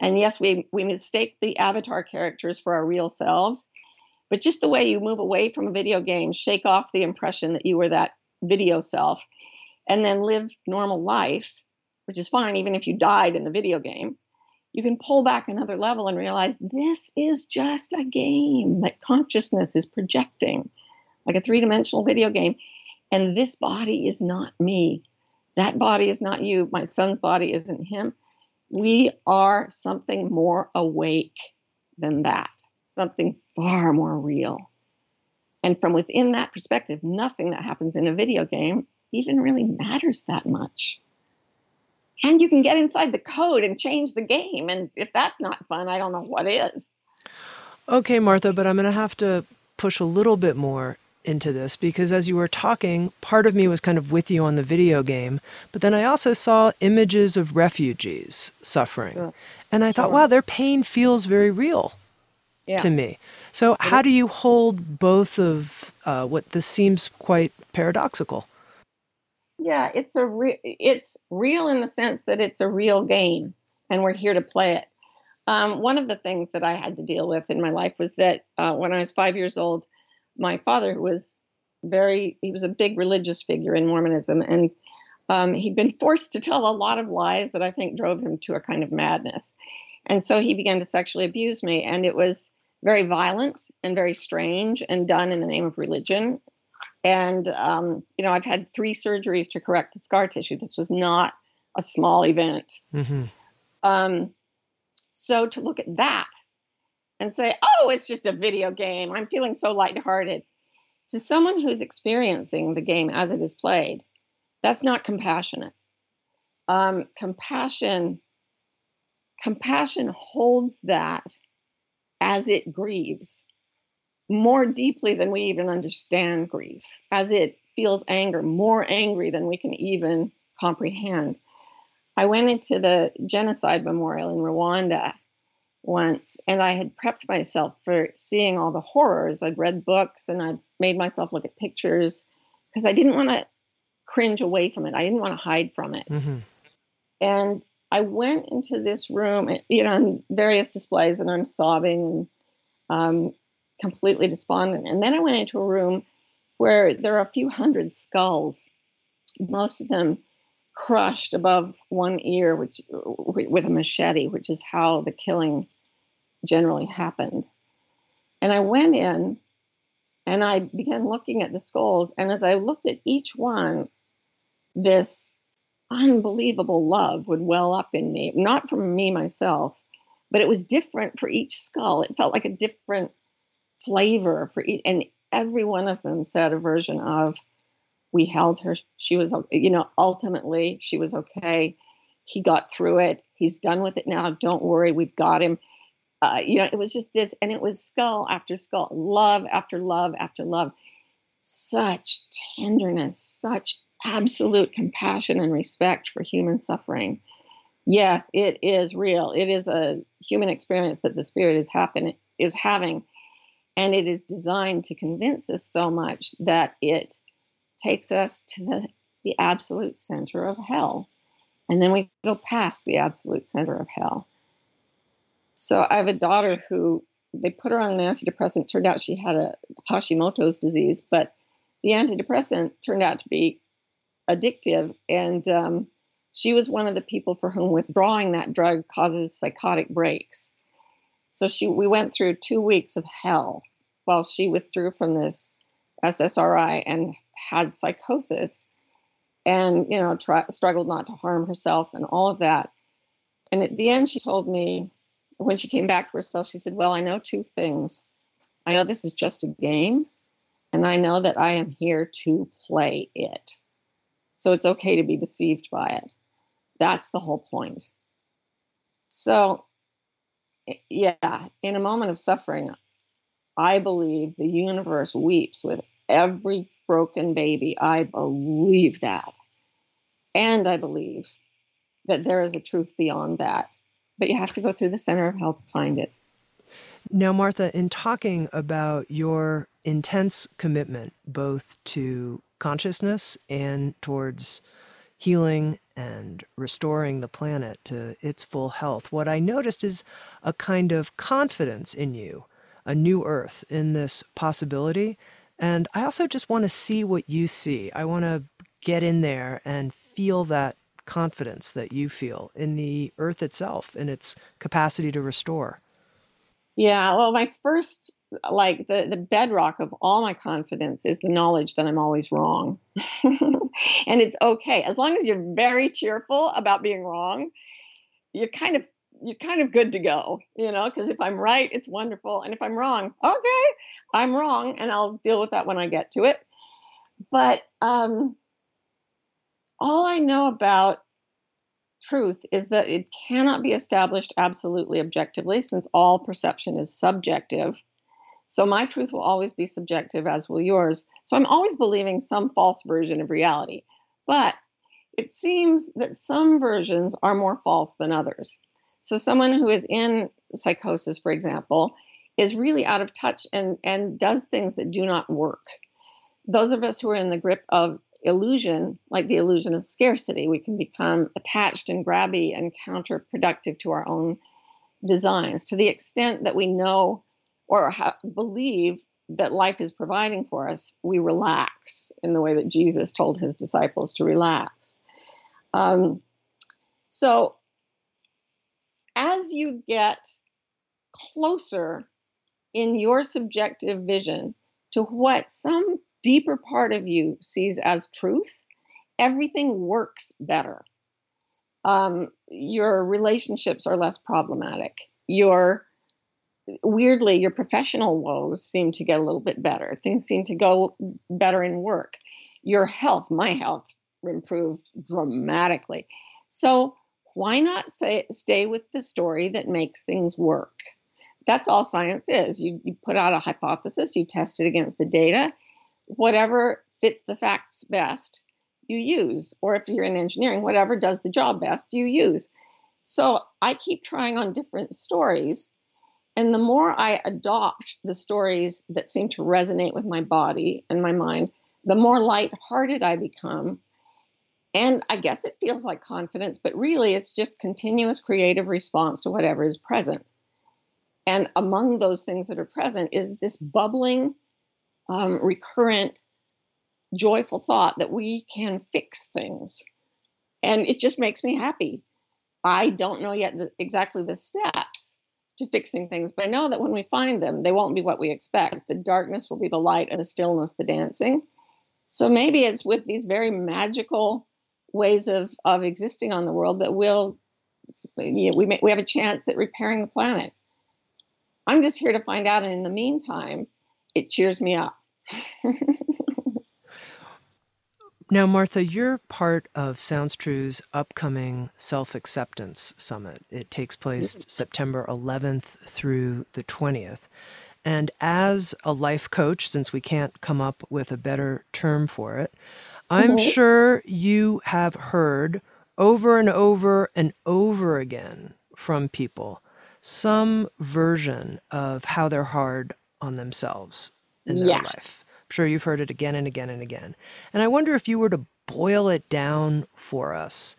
and yes, we we mistake the avatar characters for our real selves. But just the way you move away from a video game, shake off the impression that you were that video self, and then live normal life, which is fine even if you died in the video game. You can pull back another level and realize this is just a game that consciousness is projecting, like a three dimensional video game. And this body is not me that body is not you. My son's body isn't him. We are something more awake than that, something far more real. And from within that perspective, nothing that happens in a video game even really matters that much. And you can get inside the code and change the game. And if that's not fun, I don't know what is. Okay, Martha, but I'm going to have to push a little bit more into this because as you were talking, part of me was kind of with you on the video game, but then I also saw images of refugees suffering. Sure. And I thought, sure. wow, their pain feels very real yeah. to me. So, how do you hold both of uh, what this seems quite paradoxical? Yeah, it's a re- it's real in the sense that it's a real game, and we're here to play it. Um, one of the things that I had to deal with in my life was that uh, when I was five years old, my father who was very he was a big religious figure in mormonism and um, he'd been forced to tell a lot of lies that I think drove him to a kind of madness. And so he began to sexually abuse me, and it was very violent and very strange and done in the name of religion. And, um, you know, I've had three surgeries to correct the scar tissue. This was not a small event. Mm-hmm. Um, so to look at that and say, oh, it's just a video game, I'm feeling so lighthearted, to someone who's experiencing the game as it is played, that's not compassionate. Um, compassion, compassion holds that as it grieves more deeply than we even understand grief, as it feels anger, more angry than we can even comprehend. I went into the genocide memorial in Rwanda once and I had prepped myself for seeing all the horrors. I'd read books and I'd made myself look at pictures because I didn't want to cringe away from it. I didn't want to hide from it. Mm-hmm. And I went into this room, you know, on various displays, and I'm sobbing and um, completely despondent. And then I went into a room where there are a few hundred skulls, most of them crushed above one ear, which with a machete, which is how the killing generally happened. And I went in and I began looking at the skulls. And as I looked at each one, this unbelievable love would well up in me, not from me myself, but it was different for each skull. It felt like a different flavor for each, and every one of them said a version of, we held her. She was, you know, ultimately she was okay. He got through it. He's done with it now. Don't worry, we've got him. Uh, you know, it was just this, and it was skull after skull, love after love after love. Such tenderness, such absolute compassion and respect for human suffering. Yes, it is real. It is a human experience that the spirit is happen is having, and it is designed to convince us so much that it takes us to the, the absolute center of hell. And then we go past the absolute center of hell. So I have a daughter who they put her on an antidepressant. Turned out she had a Hashimoto's disease, but the antidepressant turned out to be addictive. And um, she was one of the people for whom withdrawing that drug causes psychotic breaks. So she, we went through two weeks of hell while she withdrew from this SSRI and had psychosis, and you know try, struggled not to harm herself and all of that. And at the end, she told me when she came back to herself, she said, "Well, I know two things. I know this is just a game, and I know that I am here to play it." So it's okay to be deceived by it. That's the whole point. So, yeah, in a moment of suffering, I believe the universe weeps with every broken baby. I believe that. And I believe that there is a truth beyond that. But you have to go through the center of hell to find it. Now, Martha, in talking about your intense commitment both to consciousness and towards healing and restoring the planet to its full health, what I noticed is a kind of confidence in you, a new earth in this possibility. And I also just want to see what you see. I want to get in there and feel that confidence that you feel in the earth itself, in its capacity to restore. Yeah, well, my first like the the bedrock of all my confidence is the knowledge that I'm always wrong. and it's okay as long as you're very cheerful about being wrong. You're kind of you're kind of good to go, you know, because if I'm right, it's wonderful. And if I'm wrong, okay, I'm wrong and I'll deal with that when I get to it. But um all I know about truth is that it cannot be established absolutely objectively since all perception is subjective so my truth will always be subjective, as will yours. So I'm always believing some false version of reality. But it seems that some versions are more false than others. So someone who is in psychosis, for example, is really out of touch and, and does things that do not work. Those of us who are in the grip of illusion, like the illusion of scarcity, we can become attached and grabby and counterproductive to our own designs to the extent that we know or ha- believe that life is providing for us, we relax in the way that Jesus told his disciples to relax. Um, so, as you get closer in your subjective vision to what some deeper part of you sees as truth, everything works better. Um, your relationships are less problematic. Your weirdly, your professional woes seem to get a little bit better. Things seem to go better in work. Your health, my health, improved dramatically. So why not say stay with the story that makes things work? That's all science is. You, you put out a hypothesis, you test it against the data, whatever fits the facts best, you use. Or if you're in engineering, whatever does the job best, you use. So I keep trying on different stories. And the more I adopt the stories that seem to resonate with my body and my mind, the more lighthearted I become. And I guess it feels like confidence, but really it's just continuous creative response to whatever is present. And among those things that are present is this bubbling, um, recurrent, joyful thought that we can fix things. And it just makes me happy. I don't know yet the, exactly the steps to fixing things, but I know that when we find them, they won't be what we expect. The darkness will be the light and the stillness the dancing. So maybe it's with these very magical ways of, of existing on the world that we'll you know, we may, we have a chance at repairing the planet. I'm just here to find out, and in the meantime, it cheers me up. now, Martha, you're part of Sounds True's upcoming Self Acceptance Summit. It takes place mm-hmm. September 11th through the 20th. And as a life coach, since we can't come up with a better term for it, I'm mm-hmm. sure you have heard over and over and over again from people some version of how they're hard on themselves in their yeah. life. I'm sure you've heard it again and again and again. And I wonder if you were to boil it down for us,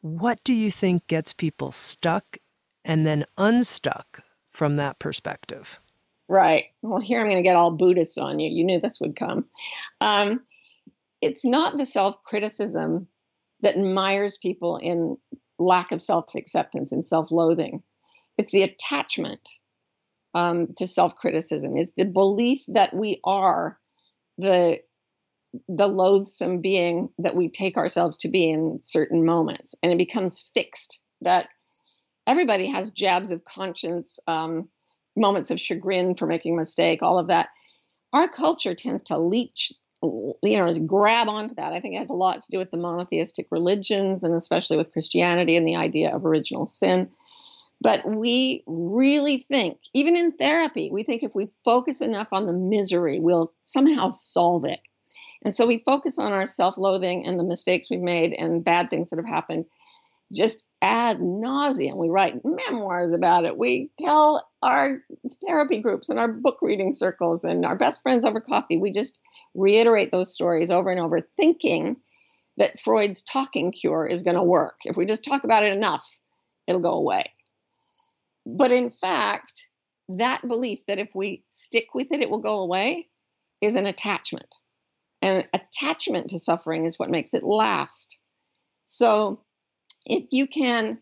what do you think gets people stuck and then unstuck from that perspective? Right. Well, here I'm going to get all Buddhist on you. You knew this would come. Um, it's not the self criticism that mires people in lack of self acceptance and self loathing. It's the attachment um, to self criticism. Is the belief that we are the the loathsome being that we take ourselves to be in certain moments, and it becomes fixed. That everybody has jabs of conscience. Um, moments of chagrin for making a mistake, all of that. Our culture tends to leech, you know, grab onto that. I think it has a lot to do with the monotheistic religions and especially with Christianity and the idea of original sin. But we really think, even in therapy, we think if we focus enough on the misery, we'll somehow solve it. And so we focus on our self loathing and the mistakes we've made and bad things that have happened just ad nauseum. We write memoirs about it. We tell our therapy groups and our book reading circles and our best friends over coffee. We just reiterate those stories over and over, thinking that Freud's talking cure is going to work. If we just talk about it enough, it'll go away. But in fact, that belief that if we stick with it, it will go away is an attachment. And attachment to suffering is what makes it last. So if you can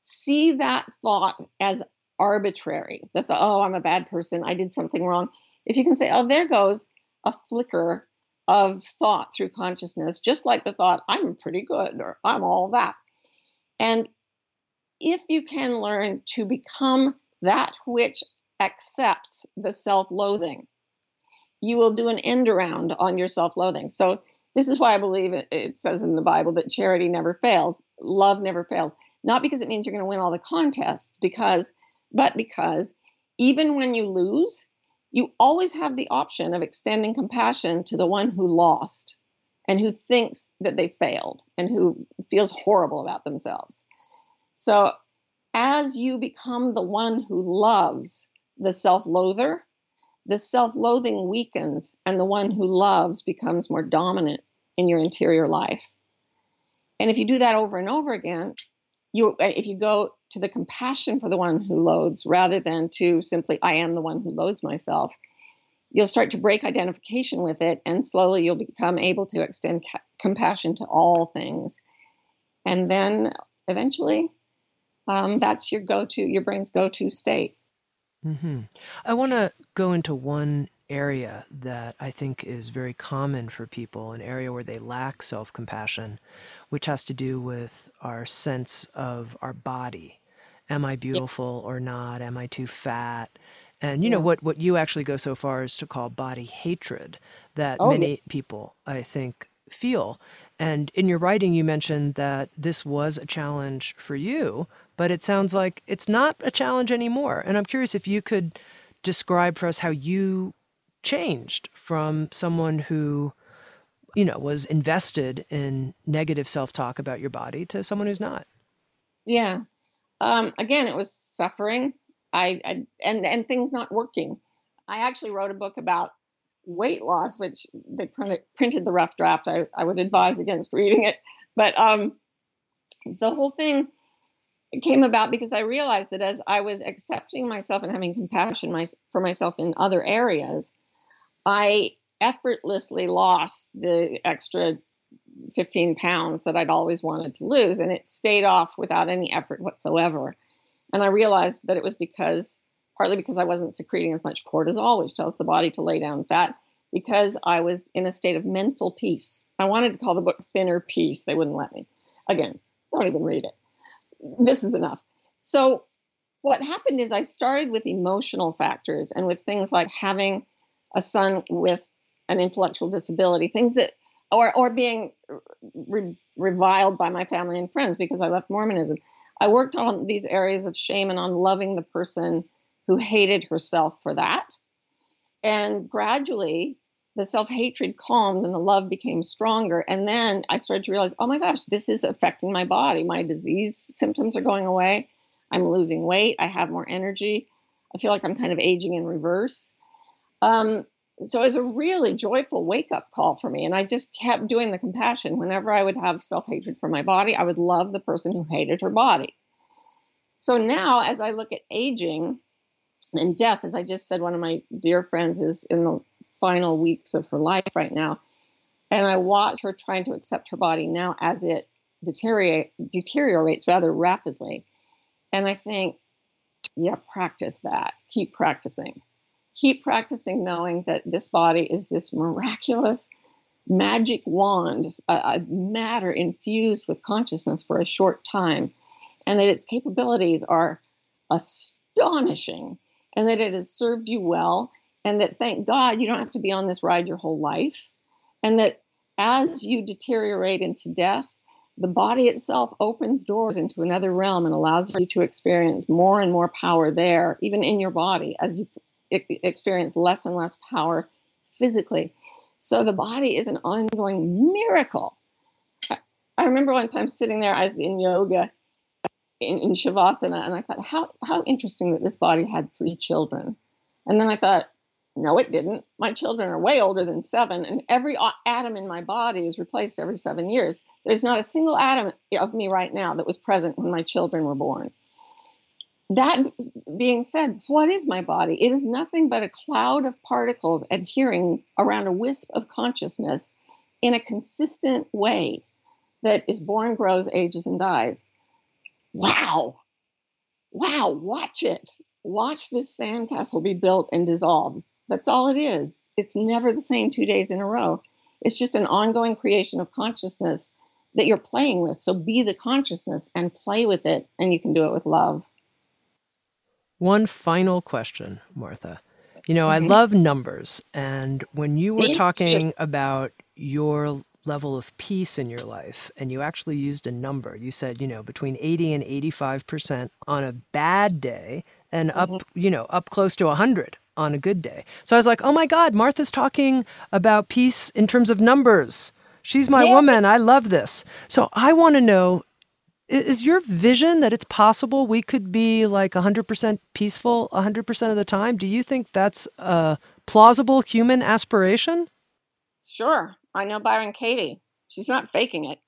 see that thought as arbitrary, that the, oh, I'm a bad person, I did something wrong, if you can say, oh, there goes a flicker of thought through consciousness, just like the thought, I'm pretty good or I'm all that. And if you can learn to become that which accepts the self loathing, you will do an end around on your self loathing. So this is why I believe it, it, says in the Bible that charity never fails, love never fails. Not because it means you're going to win all the contests, because, but because even when you lose, you always have the option of extending compassion to the one who lost and who thinks that they failed and who feels horrible about themselves. So, as you become the one who loves the self loather, the self loathing weakens and the one who loves becomes more dominant in your interior life. And if you do that over and over again, you uh, if you go to the compassion for the one who loathes rather than to simply I am the one who loathes myself, you'll start to break identification with it and slowly you'll become able to extend ca- compassion to all things. And then eventually, um, that's your go to, your brain's go to state. Mm-hmm. I want to go into one area that I think is very common for people, an area where they lack self compassion, which has to do with our sense of our body. Am I beautiful or not? Am I too fat? And you know what what you actually go so far as to call body hatred that Oh, yeah. many people I think feel. And in your writing you mentioned that this was a challenge for you, but it sounds like it's not a challenge anymore. And I'm curious if you could describe for us how you changed from someone who you know was invested in negative self-talk about your body to someone who's not. Yeah. Um, again, it was suffering. I, I and and things not working. I actually wrote a book about weight loss, which they printed printed the rough draft. I, I would advise against reading it, but um, the whole thing came about because I realized that as I was accepting myself and having compassion my, for myself in other areas, I effortlessly lost the extra 15 pounds that I'd always wanted to lose, and it stayed off without any effort whatsoever. And I realized that it was because, partly because I wasn't secreting as much cortisol, which tells the body to lay down fat, because I was in a state of mental peace. I wanted to call the book Thinner Peace. They wouldn't let me. Again, don't even read it. This is enough. So, what happened is I started with emotional factors and with things like having a son with an intellectual disability, things that or or being re- reviled by my family and friends because I left Mormonism. I worked on these areas of shame and on loving the person who hated herself for that. And gradually, the self hatred calmed and the love became stronger. And then I started to realize, oh my gosh, this is affecting my body. My disease symptoms are going away. I'm losing weight. I have more energy. I feel like I'm kind of aging in reverse. Um, so it was a really joyful wake up call for me. And I just kept doing the compassion. Whenever I would have self hatred for my body, I would love the person who hated her body. So now, as I look at aging and death, as I just said, one of my dear friends is in the final weeks of her life right now. And I watch her trying to accept her body now as it deteriorate, deteriorates rather rapidly. And I think, yeah, practice that. Keep practicing keep practicing knowing that this body is this miraculous magic wand, a, a, matter infused with consciousness for a short time, and that its capabilities are astonishing, and that it has served you well, and that thank God you don't have to be on this ride your whole life, and that as you deteriorate into death, the body itself opens doors into another realm and allows you to experience more and more power there, even in your body, as you experience less and less power physically. So the body is an ongoing miracle. I remember one time sitting there, I was in yoga uh, in, in Shavasana, and I thought, how, how interesting that this body had three children. And then I thought, no, it didn't. My children are way older than seven, and every atom in my body is replaced every seven years. There's not a single atom of me right now that was present when my children were born that being said, what is my body? It is nothing but a cloud of particles adhering around a wisp of consciousness in a consistent way that is born, grows, ages, and dies. Wow. Wow. Watch it. Watch this sandcastle be built and dissolved. That's all it is. It's never the same two days in a row. It's just an ongoing creation of consciousness that you're playing with. So be the consciousness and play with it, and you can do it with love. One final question, Martha. You know, I love numbers. And when you were talking about your level of peace in your life, and you actually used a number, you said, you know, between 80 and 85% on a bad day, and up, mm-hmm. you know, up close to 100 on a good day. So I was like, oh my God, Martha's talking about peace in terms of numbers. She's my Yeah. woman. I love this. So I want to know is your vision that it's possible we could be like 100% peaceful 100% of the time? Do you think that's a plausible human aspiration? Sure. I know Byron Katie. She's not faking it.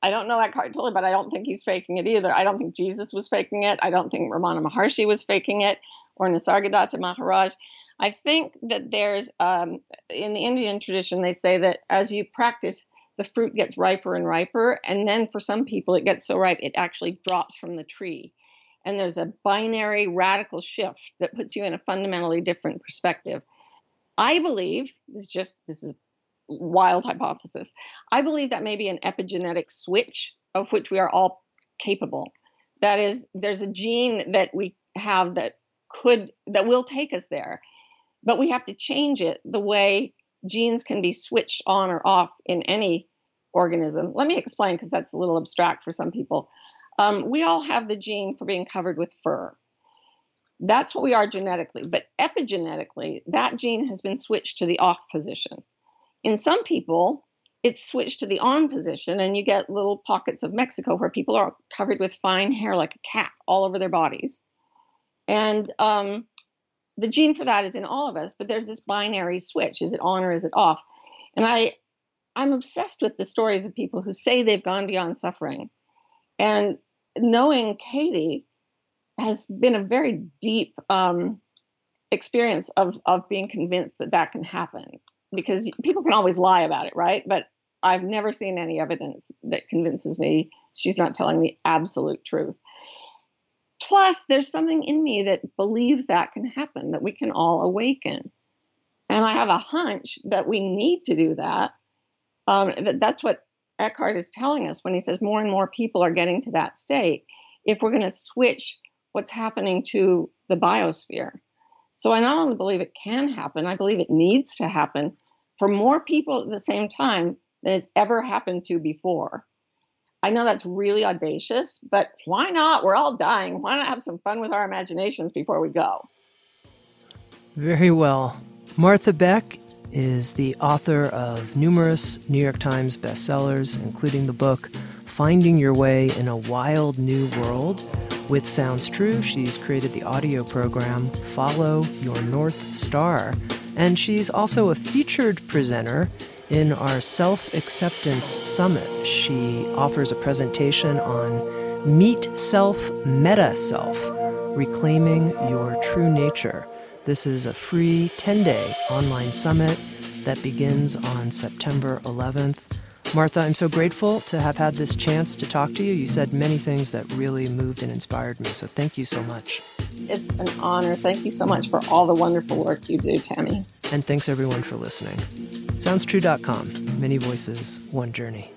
I don't know Eckhart Tolle, but I don't think he's faking it either. I don't think Jesus was faking it. I don't think Ramana Maharshi was faking it or Nisargadatta Maharaj. I think that there's, um, in the Indian tradition, they say that as you practice the fruit gets riper and riper. And then for some people, it gets so ripe, it actually drops from the tree. And there's a binary radical shift that puts you in a fundamentally different perspective. I believe, this is just, this is wild hypothesis. I believe that may be an epigenetic switch of which we are all capable. That is, there's a gene that we have that could, that will take us there. But we have to change it the way genes can be switched on or off in any organism. Let me explain because that's a little abstract for some people. Um, we all have the gene for being covered with fur. That's what we are genetically, but epigenetically, that gene has been switched to the off position. In some people, it's switched to the on position, and you get little pockets of Mexico where people are covered with fine hair like a cat all over their bodies. And um, the gene for that is in all of us, but there's this binary switch. Is it on or is it off? And I I'm obsessed with the stories of people who say they've gone beyond suffering. And knowing Katie has been a very deep um, experience of, of being convinced that that can happen because people can always lie about it, right? But I've never seen any evidence that convinces me she's not telling the absolute truth. Plus, there's something in me that believes that can happen, that we can all awaken. And I have a hunch that we need to do that. Um, that that's what Eckhart is telling us when he says more and more people are getting to that state. If we're going to switch what's happening to the biosphere. So I not only believe it can happen, I believe it needs to happen for more people at the same time than it's ever happened to before. I know that's really audacious, but why not? We're all dying. Why not have some fun with our imaginations before we go? Very well. Martha Beck is the author of numerous New York Times bestsellers, including the book Finding Your Way in a Wild New World. With Sounds True, she's created the audio program Follow Your North Star. And she's also a featured presenter in our Self Acceptance Summit, she offers a presentation on Meet Self, Meta Self, Reclaiming Your True Nature. This is a free 10 day online summit that begins on September 11th. Martha, I'm so grateful to have had this chance to talk to you. You said many things that really moved and inspired me, so thank you so much. It's an honor. Thank you so much for all the wonderful work you do, Tami. And thanks everyone for listening. SoundsTrue.com. Many voices, one journey.